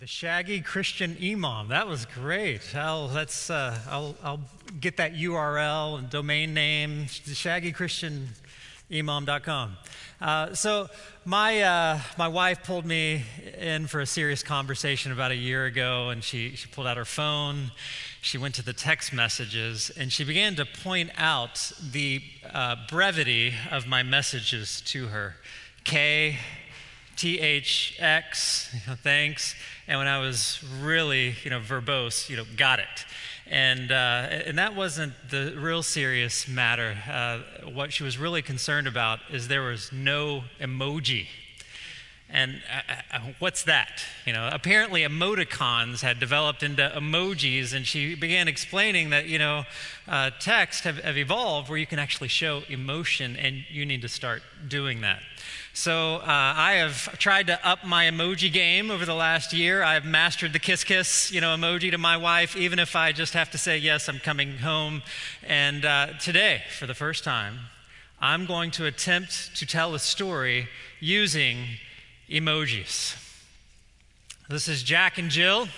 The Shaggy Christian Imam. That was great. I'll, that's, uh, I'll, I'll get that URL and domain name, shaggychristianimam.com. Uh, so, my, uh, my wife pulled me in for a serious conversation about a year ago, and she, she pulled out her phone. She went to the text messages, and she began to point out the uh, brevity of my messages to her. K, T H X, thanks. And when I was really, you know, verbose, you know, got it. And, uh, and that wasn't the real serious matter. Uh, what she was really concerned about is there was no emoji. And uh, uh, what's that? You know, apparently emoticons had developed into emojis, and she began explaining that, you know, uh, text have, have evolved where you can actually show emotion, and you need to start doing that. So uh, I have tried to up my emoji game over the last year. I've mastered the kiss kiss, you know, emoji to my wife, even if I just have to say yes, I'm coming home. And uh, today, for the first time, I'm going to attempt to tell a story using emojis. This is Jack and Jill.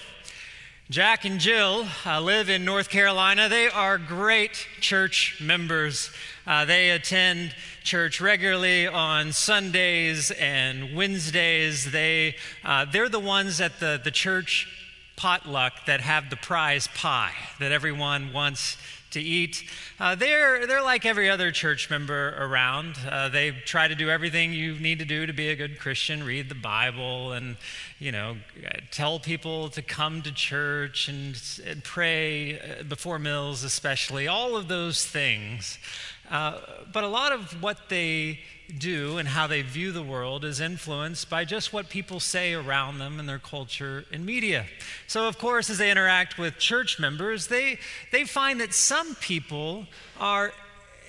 Jack and Jill uh, live in North Carolina. They are great church members. Uh, they attend church regularly on Sundays and Wednesdays. They, uh, they're the ones at the, the church potluck that have the prize pie that everyone wants to eat. Uh, they're, they're like every other church member around. Uh, they try to do everything you need to do to be a good Christian read the Bible and, you know, tell people to come to church and, and pray uh, before meals, especially. All of those things. Uh, but a lot of what they do and how they view the world is influenced by just what people say around them and their culture and media. So, of course, as they interact with church members, they, they find that some people are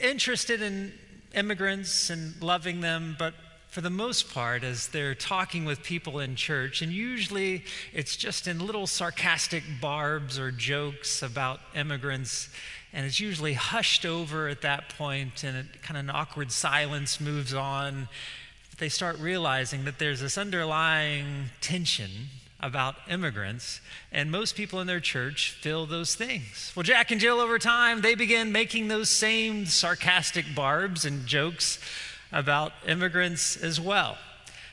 interested in immigrants and loving them, but for the most part, as they're talking with people in church, and usually it's just in little sarcastic barbs or jokes about immigrants and it's usually hushed over at that point, and it, kind of an awkward silence moves on. They start realizing that there's this underlying tension about immigrants, and most people in their church feel those things. Well, Jack and Jill, over time, they begin making those same sarcastic barbs and jokes about immigrants as well.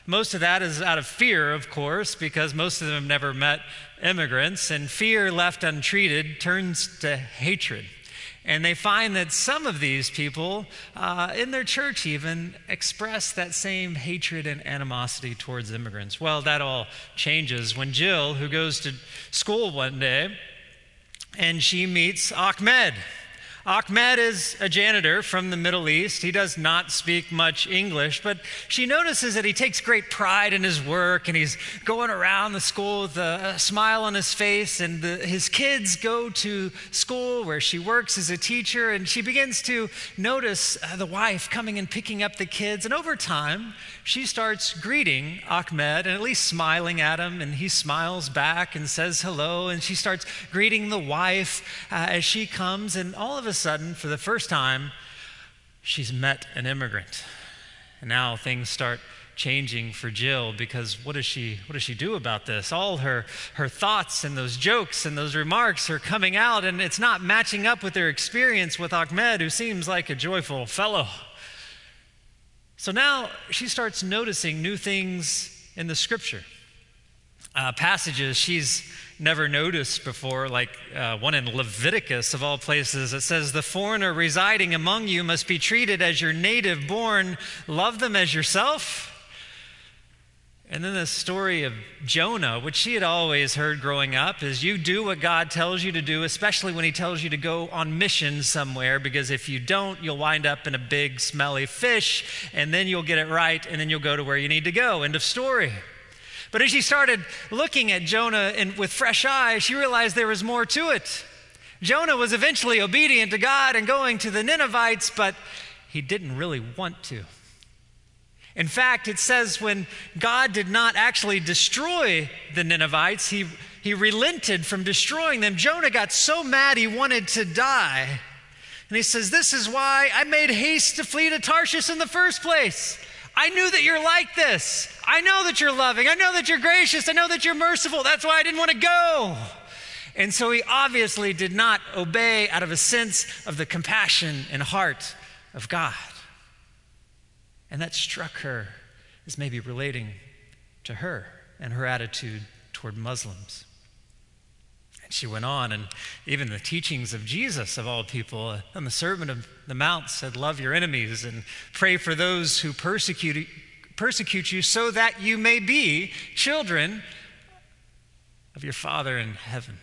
Most of that is out of fear, of course, because most of them have never met immigrants, and fear left untreated turns to hatred. And they find that some of these people uh, in their church even express that same hatred and animosity towards immigrants. Well, that all changes when Jill, who goes to school one day, and she meets Ahmed. Ahmed is a janitor from the Middle East. He does not speak much English, but she notices that he takes great pride in his work and he's going around the school with a, smile on his face. And the, his kids go to school where she works as a teacher, and she begins to notice uh, the wife coming and picking up the kids. And over time, she starts greeting Ahmed and at least smiling at him, and he smiles back and says hello. And she starts greeting the wife uh, as she comes, and all of a sudden, for the first time, she's met an immigrant. And now things start changing for Jill because what does she what does she do about this? All her her thoughts and those jokes and those remarks are coming out and it's not matching up with her experience with Ahmed who seems like a joyful fellow. So now she starts noticing new things in the scripture. Uh, passages she's never noticed before, like uh, one in Leviticus of all places. It says, The foreigner residing among you must be treated as your native born, love them as yourself. And then the story of Jonah, which she had always heard growing up, is you do what God tells you to do, especially when He tells you to go on mission somewhere, because if you don't, you'll wind up in a big, smelly fish, and then you'll get it right, and then you'll go to where you need to go. End of story. But as she started looking at Jonah in, with fresh eyes, she realized there was more to it. Jonah was eventually obedient to God and going to the Ninevites, but he didn't really want to. In fact, it says when God did not actually destroy the Ninevites, he, he relented from destroying them. Jonah got so mad he wanted to die. And he says, This is why I made haste to flee to Tarshish in the first place. I knew that you're like this. I know that you're loving. I know that you're gracious. I know that you're merciful. That's why I didn't want to go. And so he obviously did not obey out of a sense of the compassion and heart of God. And that struck her as maybe relating to her and her attitude toward Muslims. And she went on, and even the teachings of Jesus, of all people, uh, on the Sermon of the Mount said, Love your enemies and pray for those who persecute, persecute you, so that you may be children of your Father in heaven.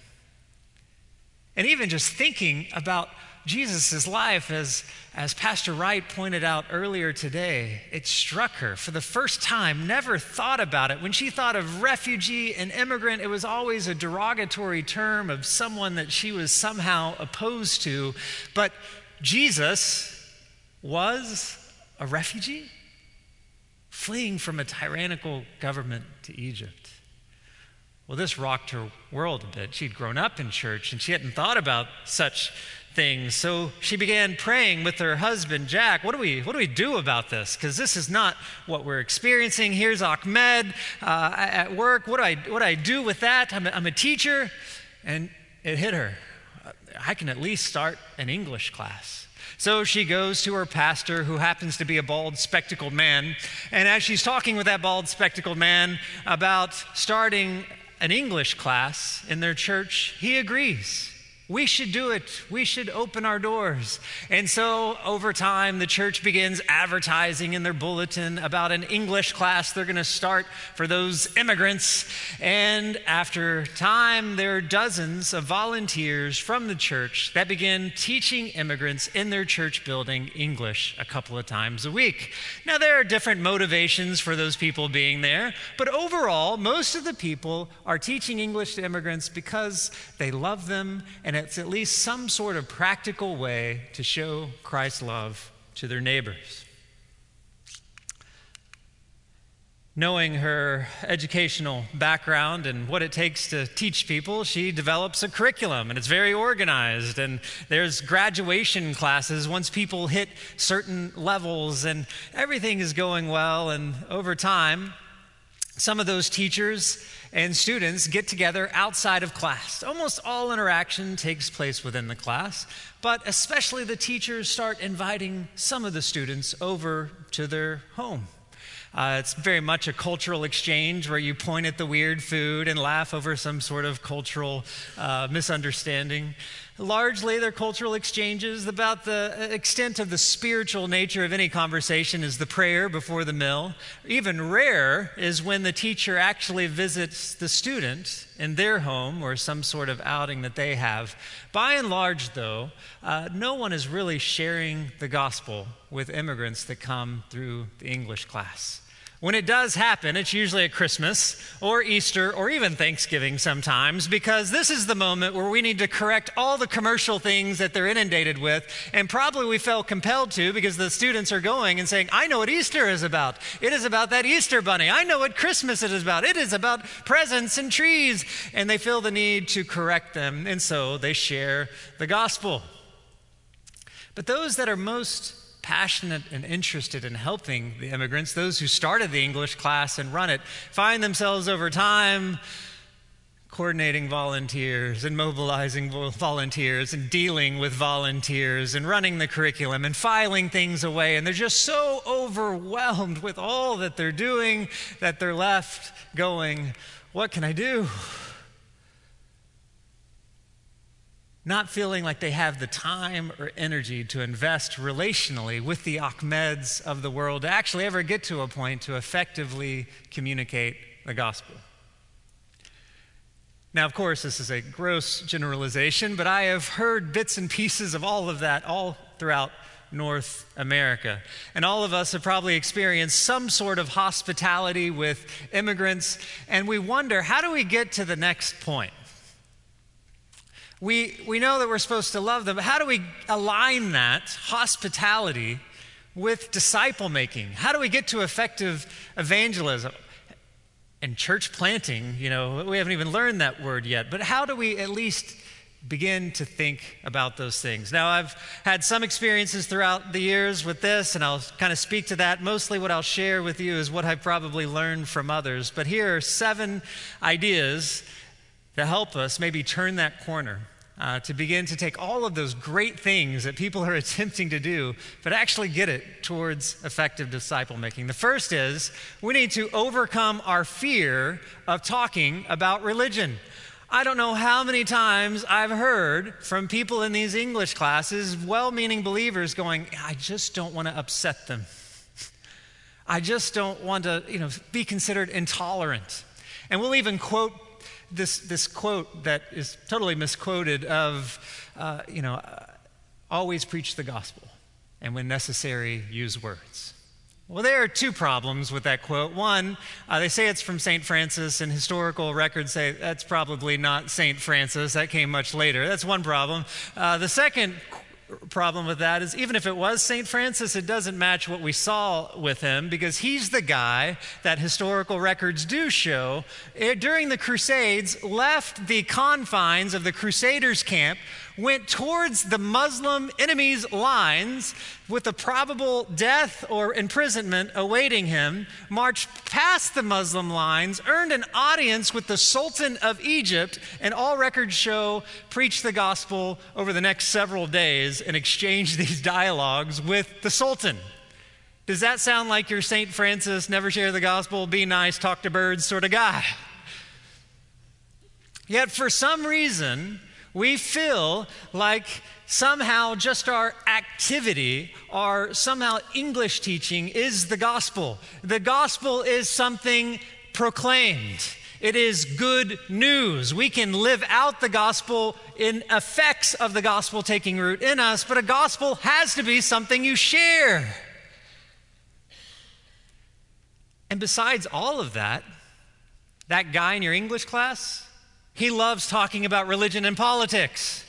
And even just thinking about Jesus' life, as, as Pastor Wright pointed out earlier today, it struck her for the first time, never thought about it. When she thought of refugee and immigrant, it was always a derogatory term of someone that she was somehow opposed to. But Jesus was a refugee, fleeing from a tyrannical government to Egypt. Well, this rocked her world a bit. She'd grown up in church and she hadn't thought about such things. So she began praying with her husband, Jack, what do we, what do, we do about this? Because this is not what we're experiencing. Here's Ahmed uh, at work. What do, I, what do I do with that? I'm a, I'm a teacher. And it hit her. I can at least start an English class. So she goes to her pastor, who happens to be a bald, spectacled man. And as she's talking with that bald, spectacled man about starting an English class in their church, he agrees. We should do it. We should open our doors. And so, over time, the church begins advertising in their bulletin about an English class they're going to start for those immigrants. And after time, there are dozens of volunteers from the church that begin teaching immigrants in their church building English a couple of times a week. Now, there are different motivations for those people being there, but overall, most of the people are teaching English to immigrants because they love them and it's at least some sort of practical way to show Christ's love to their neighbors. Knowing her educational background and what it takes to teach people, she develops a curriculum and it's very organized. And there's graduation classes once people hit certain levels, and everything is going well. And over time, some of those teachers and students get together outside of class. Almost all interaction takes place within the class, but especially the teachers start inviting some of the students over to their home. Uh, it's very much a cultural exchange where you point at the weird food and laugh over some sort of cultural uh, misunderstanding. Largely, they're cultural exchanges. About the extent of the spiritual nature of any conversation is the prayer before the meal. Even rare is when the teacher actually visits the student in their home or some sort of outing that they have. By and large, though, uh, no one is really sharing the gospel with immigrants that come through the English class. When it does happen, it's usually at Christmas or Easter or even Thanksgiving sometimes, because this is the moment where we need to correct all the commercial things that they're inundated with. And probably we felt compelled to because the students are going and saying, I know what Easter is about. It is about that Easter bunny. I know what Christmas is about. It is about presents and trees. And they feel the need to correct them. And so they share the gospel. But those that are most passionate and interested in helping the immigrants, those who started the English class and run it, find themselves over time coordinating volunteers and mobilizing volunteers and dealing with volunteers and running the curriculum and filing things away. And they're just so overwhelmed with all that they're doing that they're left going, What can I do? Not feeling like they have the time or energy to invest relationally with the Ahmeds of the world to actually ever get to a point to effectively communicate the gospel. Now, of course, this is a gross generalization, but I have heard bits and pieces of all of that all throughout North America. And all of us have probably experienced some sort of hospitality with immigrants, and we wonder how do we get to the next point? We, we know that we're supposed to love them, but how do we align that hospitality with disciple making? How do we get to effective evangelism? And church planting, you know, we haven't even learned that word yet, but how do we at least begin to think about those things. Now, I've had some experiences throughout the years with this, and I'll kind of speak to that. Mostly, what I'll share with you is what I've probably learned from others. But here are seven ideas to help us maybe turn that corner. Uh, to begin to take all of those great things that people are attempting to do, but actually get it towards effective disciple making. The first is we need to overcome our fear of talking about religion. I don't know how many times I've heard from people in these English classes, well meaning believers, going, I just don't want to upset them. I just don't want to, you know, be considered intolerant. And we'll even quote this, this quote that is totally misquoted of, uh, you know, uh, always preach the gospel, and when necessary, use words. Well, there are two problems with that quote. One, uh, they say it's from St. Francis, and historical records say that's probably not St. Francis. That came much later. That's one problem. Uh, the second problem with that is even if it was St. Francis, it doesn't match what we saw with him because he's the guy that historical records do show eh, during the Crusades left the confines of the Crusaders' camp went towards the Muslim enemy's lines with a probable death or imprisonment awaiting him, marched past the Muslim lines, earned an audience with the Sultan of Egypt, and all records show preached the gospel over the next several days and exchanged these dialogues with the Sultan. Does that sound like your St. Francis, never share the gospel, be nice, talk to birds sort of guy? Yet, for some reason, we feel like somehow just our activity, our somehow English teaching is the gospel. The gospel is something proclaimed. It is good news. We can live out the gospel in effects of the gospel taking root in us, but a gospel has to be something you share. And besides all of that, that guy in your English class, he loves talking about religion and politics.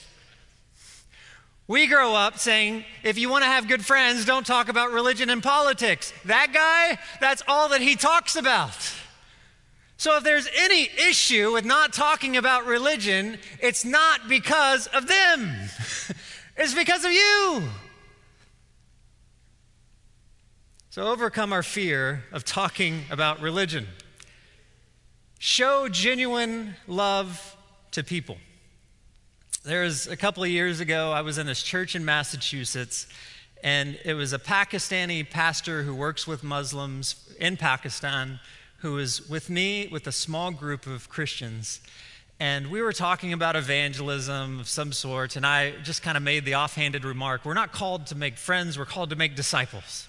We grow up saying, if you want to have good friends, don't talk about religion and politics. That guy, that's all that he talks about. So if there's any issue with not talking about religion, it's not because of them, it's because of you. So overcome our fear of talking about religion. Show genuine love to people. There was a couple of years ago, I was in this church in Massachusetts, and it was a Pakistani pastor who works with Muslims in Pakistan who was with me with a small group of Christians. And we were talking about evangelism of some sort, and I just kind of made the offhanded remark we're not called to make friends, we're called to make disciples.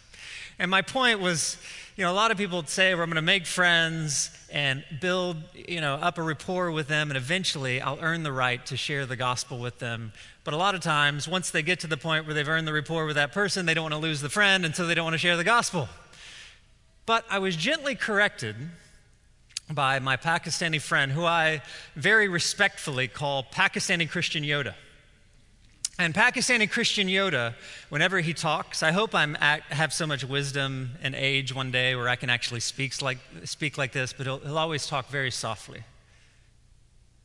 And my point was, you know, a lot of people say, well, I'm going to make friends and build, you know, up a rapport with them, and eventually I'll earn the right to share the gospel with them. But a lot of times, once they get to the point where they've earned the rapport with that person, they don't want to lose the friend, and so they don't want to share the gospel. But I was gently corrected by my Pakistani friend, who I very respectfully call Pakistani Christian Yoda. And Pakistani Christian Yoda, whenever he talks, I hope I have so much wisdom and age one day where I can actually speak like, speak like this, but he'll, he'll always talk very softly.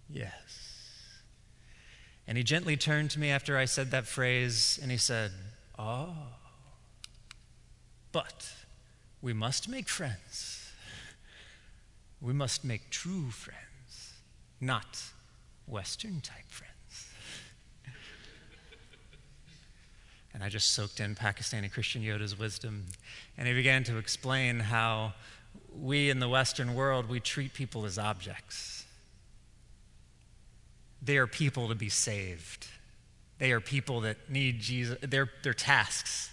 Yes. And he gently turned to me after I said that phrase and he said, Oh, but we must make friends. We must make true friends, not Western type friends. And I just soaked in Pakistani Christian Yoda's wisdom. And he began to explain how we in the Western world, we treat people as objects. They are people to be saved. They are people that need Jesus, they're, they're tasks.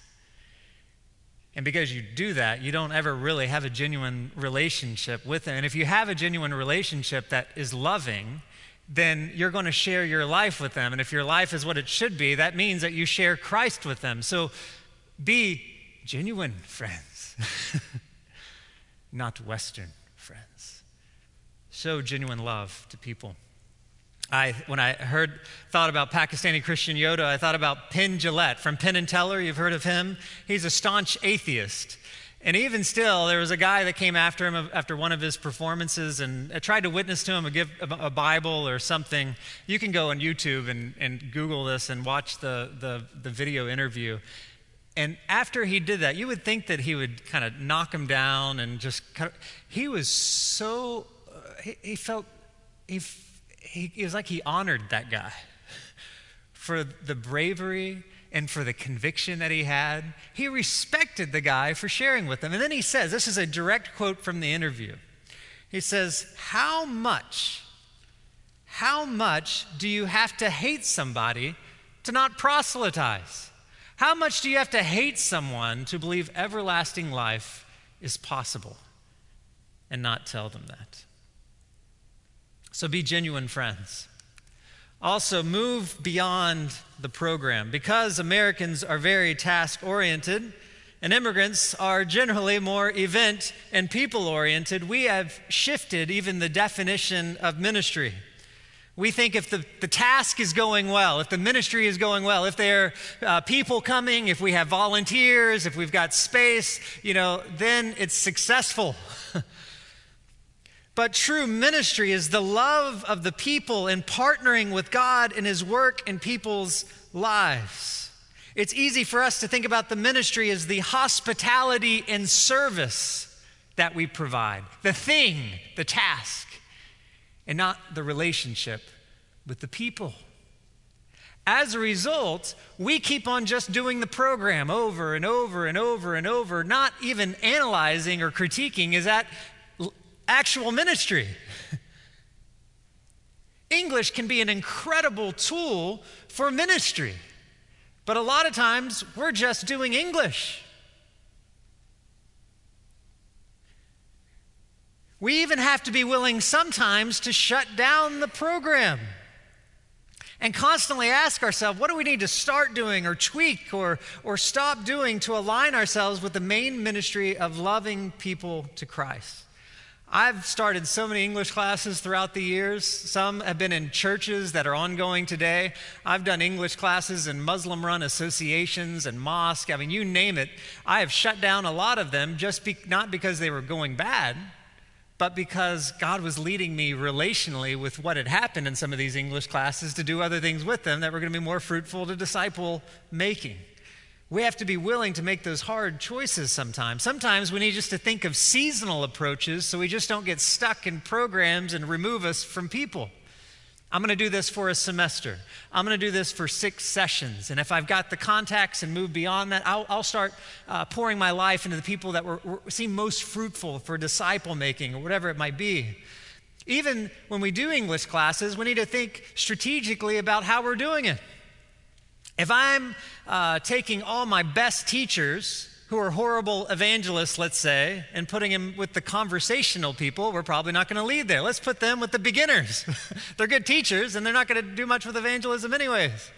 And because you do that, you don't ever really have a genuine relationship with them. And if you have a genuine relationship that is loving, then you're going to share your life with them. And if your life is what it should be, that means that you share Christ with them. So be genuine friends, not Western friends. Show genuine love to people. I, when I heard, thought about Pakistani Christian Yoda, I thought about Penn Jillette from Penn and Teller. You've heard of him? He's a staunch atheist. And even still, there was a guy that came after him after one of his performances and tried to witness to him, give a Bible or something. You can go on YouTube and, and Google this and watch the, the, the video interview. And after he did that, you would think that he would kind of knock him down and just kind of, he was so, uh, he, he, felt, he, he, it was like he honored that guy for the bravery and for the conviction that he had. He respected the guy for sharing with him. And then he says this is a direct quote from the interview. He says, How much, how much do you have to hate somebody to not proselytize? How much do you have to hate someone to believe everlasting life is possible and not tell them that? So be genuine friends. Also, move beyond the program. Because Americans are very task oriented and immigrants are generally more event and people oriented, we have shifted even the definition of ministry. We think if the, the task is going well, if the ministry is going well, if there are uh, people coming, if we have volunteers, if we've got space, you know, then it's successful. But true ministry is the love of the people and partnering with God in His work in people's lives. It's easy for us to think about the ministry as the hospitality and service that we provide, the thing, the task, and not the relationship with the people. As a result, we keep on just doing the program over and over and over and over, not even analyzing or critiquing is that actual ministry. English can be an incredible tool for ministry, but a lot of times we're just doing English. We even have to be willing sometimes to shut down the program and constantly ask ourselves what do we need to start doing or tweak or, or stop doing to align ourselves with the main ministry of loving people to Christ. I've started so many English classes throughout the years. Some have been in churches that are ongoing today. I've done English classes in Muslim run associations and mosques. I mean, you name it. I have shut down a lot of them just be, not because they were going bad, but because God was leading me relationally with what had happened in some of these English classes to do other things with them that were going to be more fruitful to disciple making. We have to be willing to make those hard choices sometimes. Sometimes we need just to think of seasonal approaches so we just don't get stuck in programs and remove us from people. I'm going to do this for a semester. I'm going to do this for six sessions. And if I've got the contacts and move beyond that, I'll, I'll start uh, pouring my life into the people that were, were, seem most fruitful for disciple making or whatever it might be. Even when we do English classes, we need to think strategically about how we're doing it. If I'm uh, taking all my best teachers who are horrible evangelists, let's say, and putting them with the conversational people, we're probably not going to lead there. Let's put them with the beginners. they're good teachers and they're not going to do much with evangelism, anyways.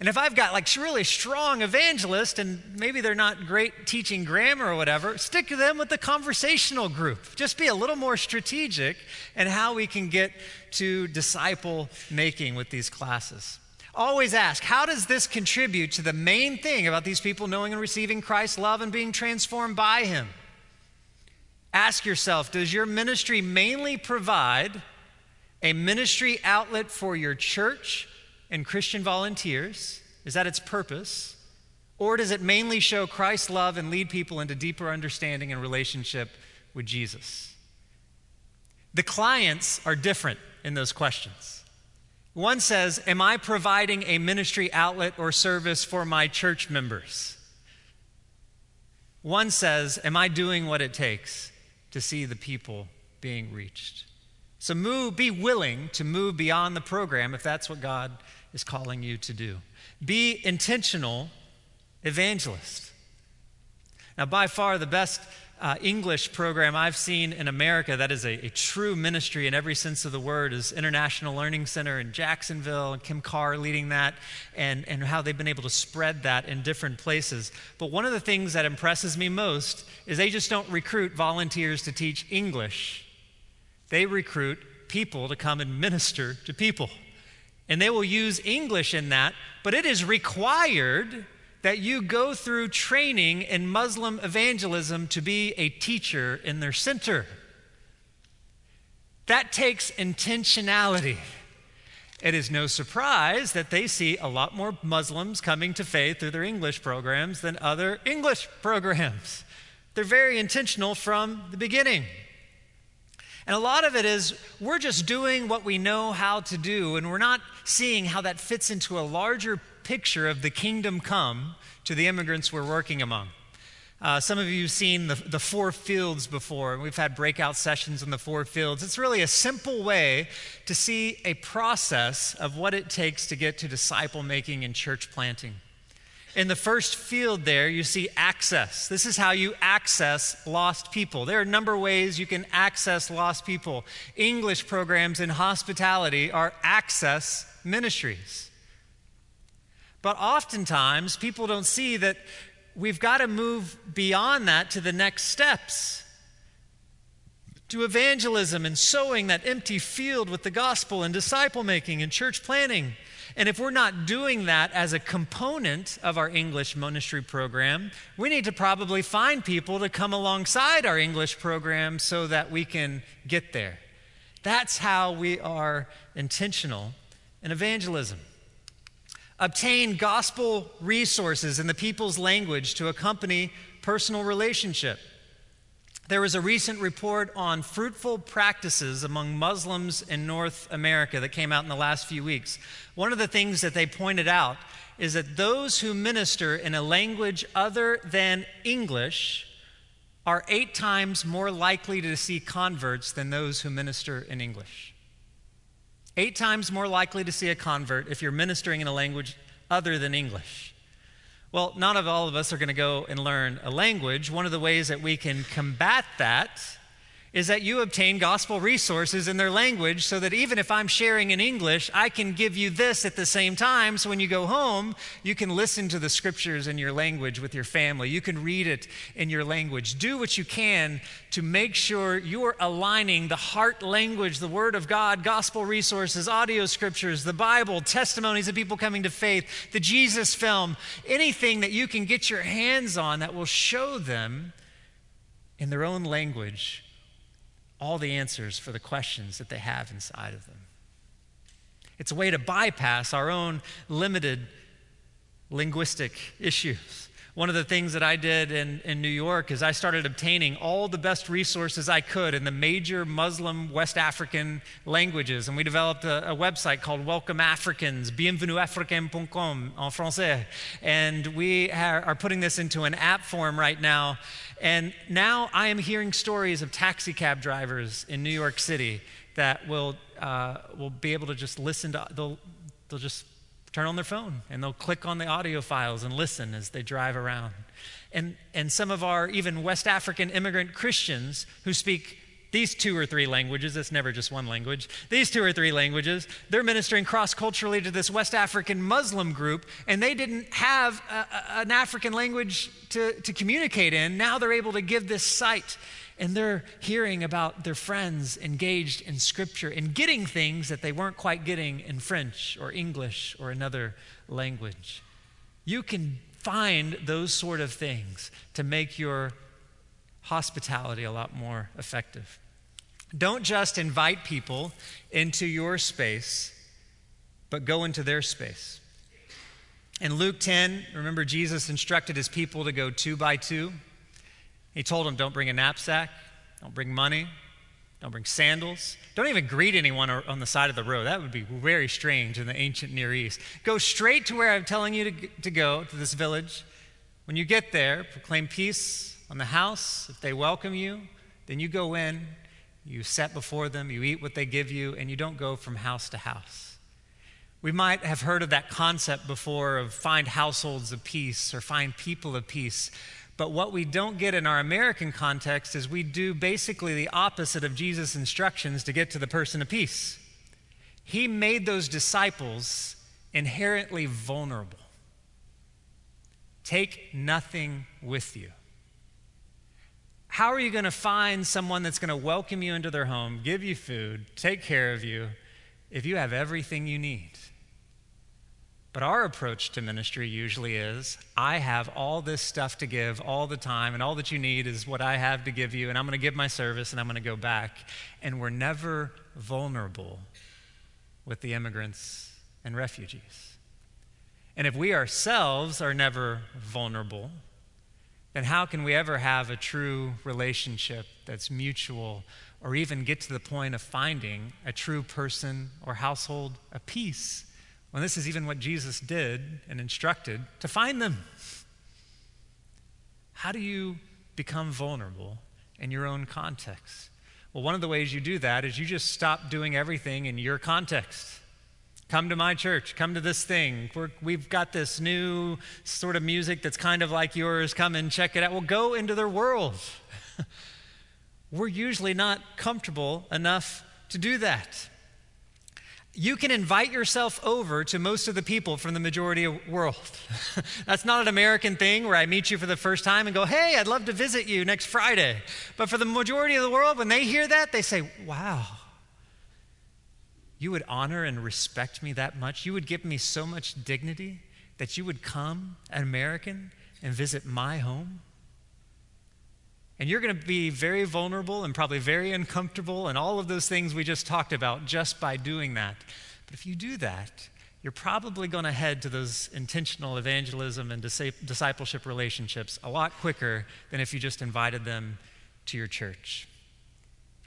And if I've got like really strong evangelists and maybe they're not great teaching grammar or whatever, stick them with the conversational group. Just be a little more strategic in how we can get to disciple making with these classes always ask how does this contribute to the main thing about these people knowing and receiving Christ's love and being transformed by Him? Ask yourself does your ministry mainly provide a ministry outlet for your church and Christian volunteers? Is that its purpose? Or does it mainly show Christ's love and lead people into deeper understanding and relationship with Jesus? The clients are different in those questions. One says, Am I providing a ministry outlet or service for my church members? One says, Am I doing what it takes to see the people being reached? So move, be willing to move beyond the program if that's what God is calling you to do. Be intentional evangelist. Now, by far the best uh, English program I've seen in America that is a, a, true ministry in every sense of the word is International Learning Center in Jacksonville, and Kim Carr leading that, and, and how they've been able to spread that in different places. But one of the things that impresses me most is they just don't recruit volunteers to teach English, they recruit people to come and minister to people. And they will use English in that, but it is required that you go through training in Muslim evangelism to be a teacher in their center. That takes intentionality. It is no surprise that they see a lot more Muslims coming to faith through their English programs than other English programs. They're very intentional from the beginning. And a lot of it is we're just doing what we know how to do, and we're not seeing how that fits into a larger picture of the kingdom come to the immigrants we're working among. Uh, some of you have seen the, the four fields before, and we've had breakout sessions in the four fields. It's really a simple way to see a process of what it takes to get to disciple making and church planting. In the first field there, you see access. This is how you access lost people. There are a number of ways you can access lost people. English programs in hospitality are access ministries. But oftentimes, people don't see that we've got to move beyond that to the next steps to evangelism and sowing that empty field with the gospel and disciple making and church planting. And if we're not doing that as a component of our English ministry program, we need to probably find people to come alongside our English program so that we can get there. That's how we are intentional in evangelism obtain gospel resources in the people's language to accompany personal relationship. There was a recent report on fruitful practices among Muslims in North America that came out in the last few weeks. One of the things that they pointed out is that those who minister in a language other than English are eight times more likely to see converts than those who minister in English. Eight times more likely to see a convert if you're ministering in a language other than English. Well, not of all of us are going to go and learn a language. One of the ways that we can combat that is that you obtain gospel resources in their language so that even if I'm sharing in English, I can give you this at the same time. So when you go home, you can listen to the scriptures in your language with your family. You can read it in your language. Do what you can to make sure you're aligning the heart language, the Word of God, gospel resources, audio scriptures, the Bible, testimonies of people coming to faith, the Jesus film, anything that you can get your hands on that will show them in their own language all the answers for the questions that they have inside of them. It's a way to bypass our own limited linguistic issues. One of the things that I did in, in New York is I started obtaining all the best resources I could in the major Muslim West African languages. And we developed a, a website called Welcome Africans, bienvenuafricain.com en français. And we are, are putting this into an app form right now. And now I am hearing stories of taxi cab drivers in New York City that will, uh, will be able to just listen to, they'll, they'll just turn on their phone and they'll click on the audio files and listen as they drive around. And, and some of our even West African immigrant Christians who speak these two or three languages, it's never just one language, these two or three languages, they're ministering cross culturally to this West African Muslim group, and they didn't have a, a, an African language to, to communicate in. Now they're able to give this site and they're hearing about their friends engaged in scripture and getting things that they weren't quite getting in French or English or another language. You can find those sort of things to make your hospitality a lot more effective. Don't just invite people into your space, but go into their space. In Luke 10, remember Jesus instructed his people to go two by two. He told them, don't bring a knapsack, don't bring money, don't bring sandals. Don't even greet anyone on the side of the road. That would be very strange in the ancient Near East. Go straight to where I'm telling you to, to go, to this village. When you get there, proclaim peace on the house. If they welcome you, then you go in, you set before them, you eat what they give you, and you don't go from house to house. We might have heard of that concept before of find households of peace or find people of peace. But what we don't get in our American context is we do basically the opposite of Jesus' instructions to get to the person of peace. He made those disciples inherently vulnerable. Take nothing with you. How are you going to find someone that's going to welcome you into their home, give you food, take care of you, if you have everything you need? But our approach to ministry usually is I have all this stuff to give all the time, and all that you need is what I have to give you, and I'm going to give my service and I'm going to go back. And we're never vulnerable with the immigrants and refugees. And if we ourselves are never vulnerable, then how can we ever have a true relationship that's mutual or even get to the point of finding a true person or household a peace when this is even what Jesus did and instructed to find them? How do you become vulnerable in your own context? Well, one of the ways you do that is you just stop doing everything in your context. Come to my church, come to this thing. we have got this new sort of music that's kind of like yours. Come and check it out. Well, go into their world. We're usually not comfortable enough to do that you can invite yourself over to most of the people from the majority of the world. That's not an American thing where I meet you for the first time and go, "Hey, I'd love to visit you next Friday." But for the majority of the world, when they hear that, they say, "Wow. You would honor and respect me that much? You would give me so much dignity that you would come, an American, and visit my home?" And you're going to be very vulnerable and probably very uncomfortable and all of those things we just talked about just by doing that. But if you do that, you're probably going to head to those intentional evangelism and discipleship relationships a lot quicker than if you just invited them to your church.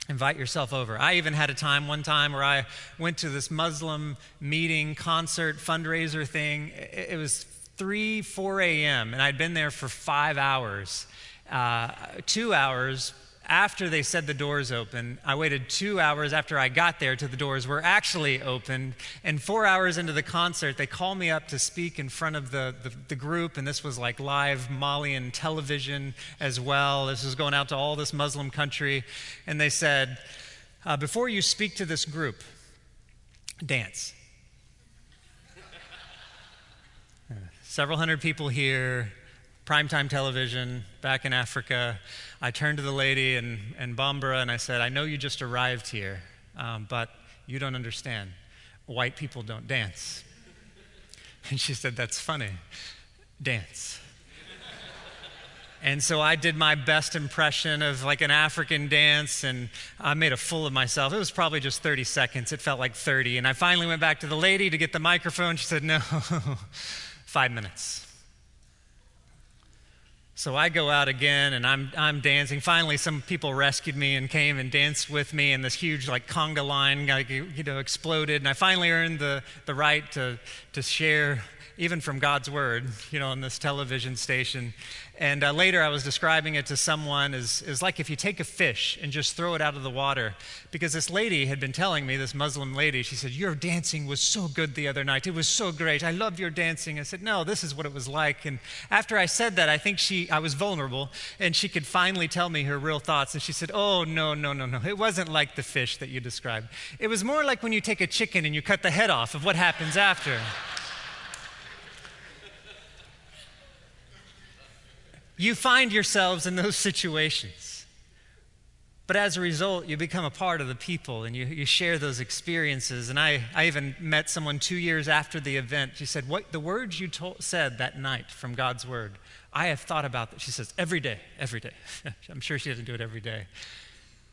Invite yourself over. I even had a time one time where I went to this Muslim meeting, concert, fundraiser thing. It was 3, 4 a.m., and I'd been there for five hours uh, two hours after they said the doors open. I waited two hours after I got there to the doors were actually opened. And four hours into the concert, they called me up to speak in front of the, the, the, group. And this was like live Malian television as well. This was going out to all this Muslim country. And they said, uh, Before you speak to this group, dance. Several hundred people here, primetime television back in Africa. I turned to the lady in, in Bambara and I said, I know you just arrived here, um, but you don't understand. White people don't dance. And she said, That's funny. Dance. And so I did my best impression of like an African dance and I made a fool of myself. It was probably just 30 seconds. It felt like 30. And I finally went back to the lady to get the microphone. She said, No, five minutes. So I go out again and I'm, I'm dancing. Finally, some people rescued me and came and danced with me, and this huge, like, conga line, like, you know, exploded. And I finally earned the, the right to, to share, even from God's Word, you know, on this television station. And uh, later I was describing it to someone as, as like if you take a fish and just throw it out of the water. Because this lady had been telling me, this Muslim lady, she said, Your dancing was so good the other night. It was so great. I love your dancing. I said, No, this is what it was like. And after I said that, I think she, I was vulnerable and she could finally tell me her real thoughts. And she said, Oh, no, no, no, no. It wasn't like the fish that you described. It was more like when you take a chicken and you cut the head off of what happens after. You find yourselves in those situations. But as a result, you become a part of the people and you, you share those experiences. And I, I even met someone two years after the event. She said, What the words you told, said that night from God's word, I have thought about that. She says, Every day, every day. I'm sure she doesn't do it every day.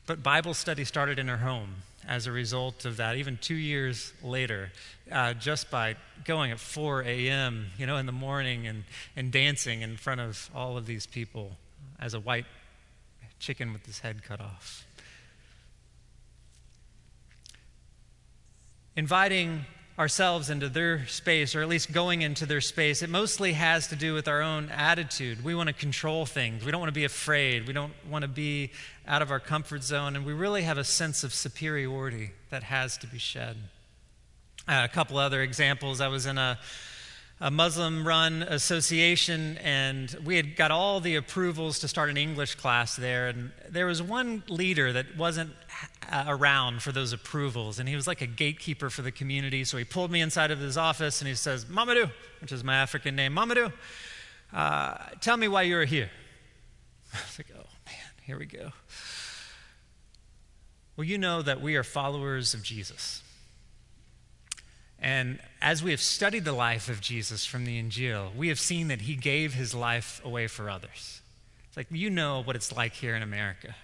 But Bible study started in her home as a result of that, even two years later, uh, just by going at 4 a.m., you know, in the morning and, and dancing in front of all of these people as a white chicken with his head cut off. Inviting ourselves into their space, or at least going into their space, it mostly has to do with our own attitude. We want to control things. We don't want to be afraid. We don't want to be out of our comfort zone. And we really have a sense of superiority that has to be shed. Uh, a couple other examples. I was in a a Muslim run association, and we had got all the approvals to start an English class there. And there was one leader that wasn't around for those approvals, and he was like a gatekeeper for the community. So he pulled me inside of his office and he says, Mamadou, which is my African name, Mamadou, uh, tell me why you're here. I was like, oh man, here we go. Well, you know that we are followers of Jesus. And as we have studied the life of Jesus from the Injil, we have seen that he gave his life away for others. It's like, you know what it's like here in America.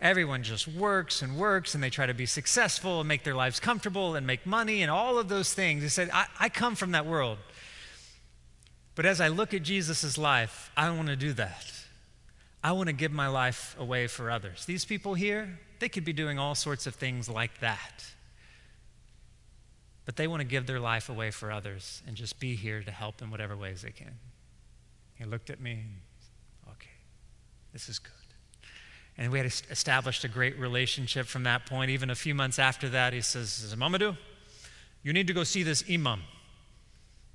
Everyone just works and works and they try to be successful and make their lives comfortable and make money and all of those things. He said, I, I come from that world. But as I look at Jesus' life, I want to do that. I want to give my life away for others. These people here, they could be doing all sorts of things like that. But they want to give their life away for others and just be here to help in whatever ways they can. He looked at me and, okay, this is good. And we had established a great relationship from that point. Even a few months after that, he says, Mamadou, you need to go see this imam.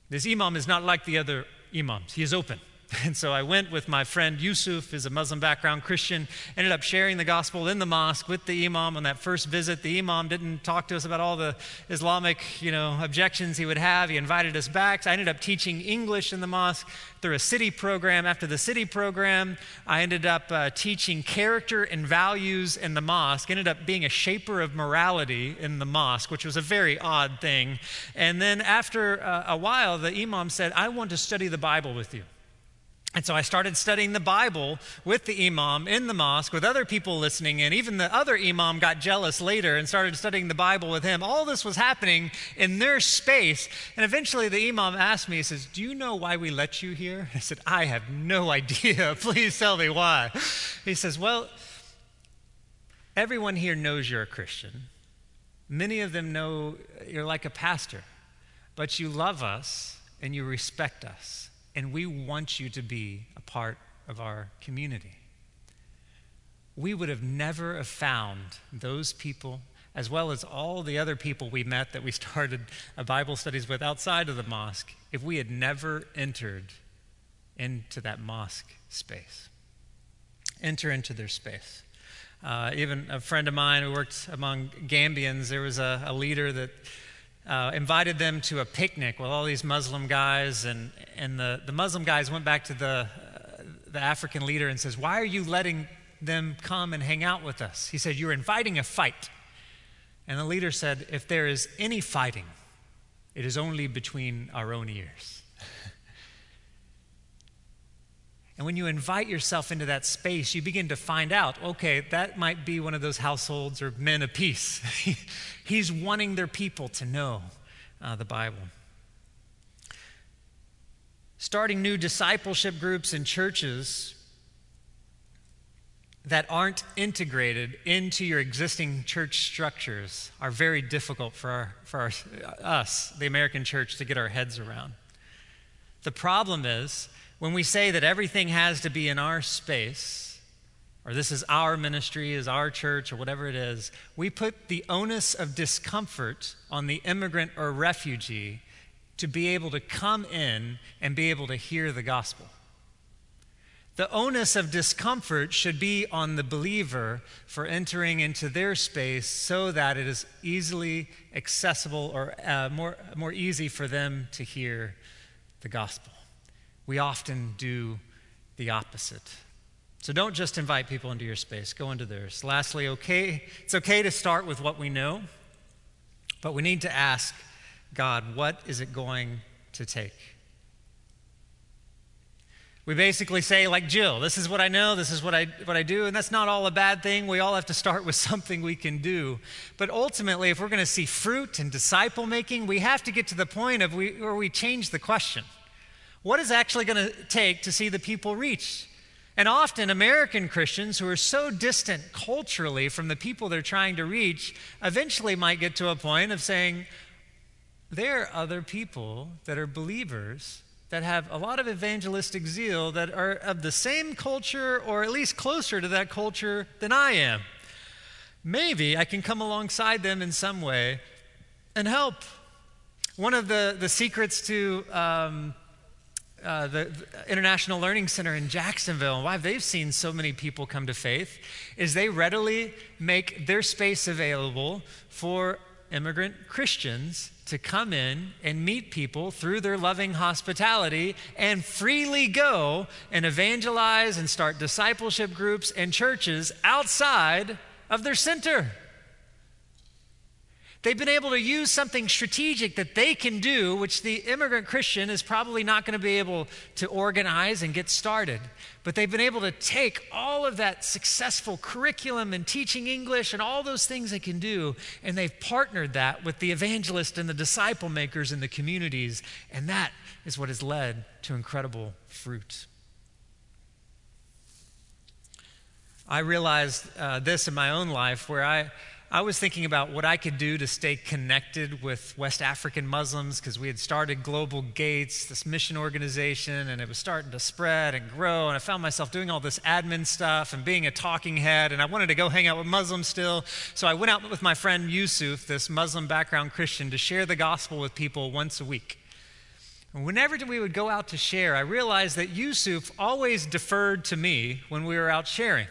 This imam is not like the other imams, he is open. And so I went with my friend Yusuf, who's a Muslim background Christian, ended up sharing the gospel in the mosque with the imam on that first visit. The imam didn't talk to us about all the Islamic, you know, objections he would have. He invited us back. So I ended up teaching English in the mosque through a city program. After the city program, I ended up uh, teaching character and values in the mosque. Ended up being a shaper of morality in the mosque, which was a very odd thing. And then after uh, a while, the imam said, "I want to study the Bible with you." And so I started studying the Bible with the imam in the mosque with other people listening and Even the other imam got jealous later and started studying the Bible with him. All this was happening in their space. And eventually the imam asked me, he says, Do you know why we let you here? I said, I have no idea. Please tell me why. He says, Well, everyone here knows you're a Christian. Many of them know you're like a pastor, but you love us and you respect us and we want you to be a part of our community. We would have never have found those people, as well as all the other people we met that we started Bible studies with outside of the mosque, if we had never entered into that mosque space. Enter into their space. Uh, even a friend of mine who worked among Gambians, there was a, a leader that uh, invited them to a picnic with all these Muslim guys, and, and the, the Muslim guys went back to the, uh, the African leader and says, Why are you letting them come and hang out with us? He said, You're inviting a fight. And the leader said, If there is any fighting, it is only between our own ears. And when you invite yourself into that space, you begin to find out okay, that might be one of those households or men of peace. He's wanting their people to know uh, the Bible. Starting new discipleship groups and churches that aren't integrated into your existing church structures are very difficult for, our, for our, us, the American church, to get our heads around. The problem is when we say that everything has to be in our space, or this is our ministry, is our church, or whatever it is, we put the onus of discomfort on the immigrant or refugee to be able to come in and be able to hear the gospel. The onus of discomfort should be on the believer for entering into their space so that it is easily accessible or uh, more, more easy for them to hear the gospel we often do the opposite. So don't just invite people into your space, go into theirs. Lastly, okay, it's okay to start with what we know, but we need to ask God, what is it going to take? We basically say, like Jill, this is what I know, this is what I, what I do, and that's not all a bad thing. We all have to start with something we can do. But ultimately, if we're going to see fruit and disciple making, we have to get to the point of we, where we change the question. What is actually going to take to see the people reached? And often, American Christians who are so distant culturally from the people they're trying to reach eventually might get to a point of saying, there are other people that are believers that have a lot of evangelistic zeal that are of the same culture or at least closer to that culture than I am. Maybe I can come alongside them in some way and help. One of the, the secrets to um, uh, the, the, International Learning Center in Jacksonville and why they've seen so many people come to faith is they readily make their space available for immigrant Christians to come in and meet people through their loving hospitality and freely go and evangelize and start discipleship groups and churches outside of their center. They've been able to use something strategic that they can do, which the immigrant Christian is probably not going to be able to organize and get started. But they've been able to take all of that successful curriculum and teaching English and all those things they can do, and they've partnered that with the evangelist and the disciple makers in the communities. And that is what has led to incredible fruit. I realized uh, this in my own life where I I was thinking about what I could do to stay connected with West African Muslims because we had started Global Gates, this mission organization, and it was starting to spread and grow. And I found myself doing all this admin stuff and being a talking head. And I wanted to go hang out with Muslims still. So I went out with my friend Yusuf, this Muslim background Christian, to share the gospel with people once a week. And whenever we would go out to share, I realized that Yusuf always deferred to me when we were out sharing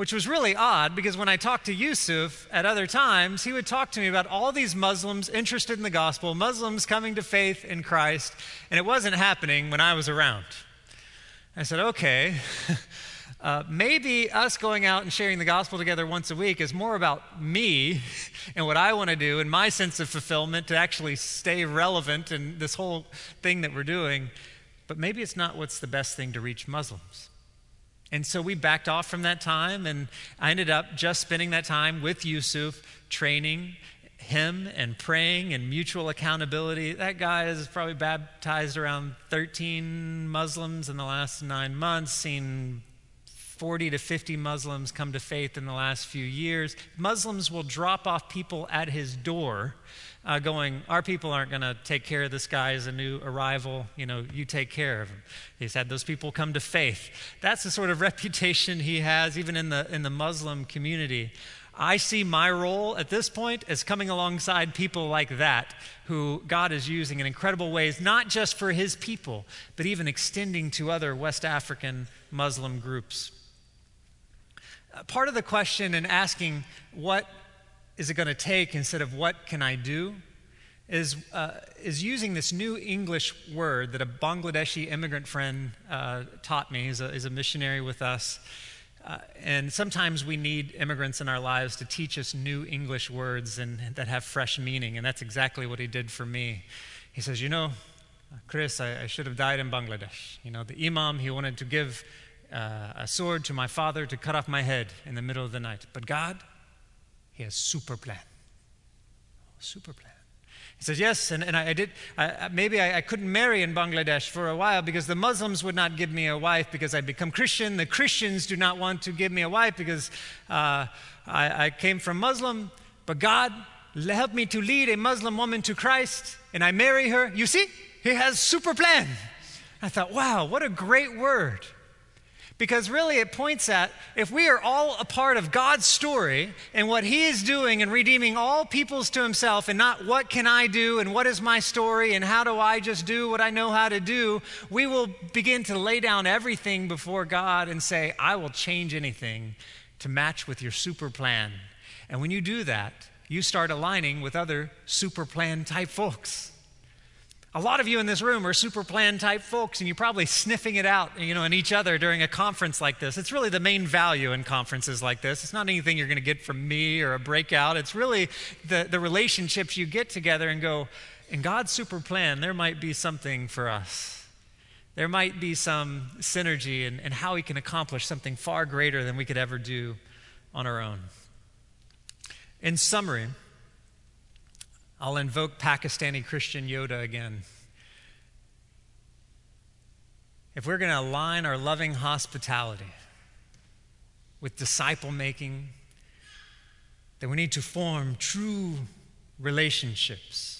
which was really odd because when I talked to Yusuf at other times, he would talk to me about all these Muslims interested in the gospel, Muslims coming to faith in Christ, and it wasn't happening when I was around. I said, okay, uh, maybe us going out and sharing the gospel together once a week is more about me and what I want to do and my sense of fulfillment to actually stay relevant in this whole thing that we're doing. But maybe it's not what's the best thing to reach Muslims. And so we backed off from that time, and I ended up just spending that time with Yusuf, training him and praying and mutual accountability. That guy has probably baptized around 13 Muslims in the last nine months, seen 40 to 50 Muslims come to faith in the last few years. Muslims will drop off people at his door uh, going, Our people aren't going to take care of this guy as a new arrival. You know, you take care of him. He's had those people come to faith. That's the sort of reputation he has, even in the, in the Muslim community. I see my role at this point as coming alongside people like that who God is using in incredible ways, not just for his people, but even extending to other West African Muslim groups. Uh, part of the question in asking what is it going to take instead of what can I do is, uh, is using this new English word that a Bangladeshi immigrant friend uh, taught me. He's a, he's a, missionary with us. Uh, and sometimes we need immigrants in our lives to teach us new English words and, that have fresh meaning. And that's exactly what he did for me. He says, You know, Chris, I, I should have died in Bangladesh. You know, the Imam, he wanted to give uh, a sword to my father to cut off my head in the middle of the night. But God, he has super plan. Super plan. He says, Yes, and, and I, I did. I, maybe I, I, couldn't marry in Bangladesh for a while because the Muslims would not give me a wife because I'd become Christian. The Christians do not want to give me a wife because uh, I, I came from Muslim. But God helped me to lead a Muslim woman to Christ, and I marry her. You see, He has super plan. I thought, wow, what a great word. Because really, it points at if we are all a part of God's story and what He is doing and redeeming all peoples to Himself, and not what can I do and what is my story and how do I just do what I know how to do, we will begin to lay down everything before God and say, I will change anything to match with your super plan. And when you do that, you start aligning with other super plan type folks. A lot of you in this room are super plan type folks, and you're probably sniffing it out, you know, in each other during a conference like this. It's really the main value in conferences like this. It's not anything you're going to get from me or a breakout. It's really the, the relationships you get together and go, in God's super plan, there might be something for us. There might be some synergy in, in how He can accomplish something far greater than we could ever do on our own. In summary, I'll invoke Pakistani Christian Yoda again. If we're going to align our loving hospitality with disciple making, then we need to form true relationships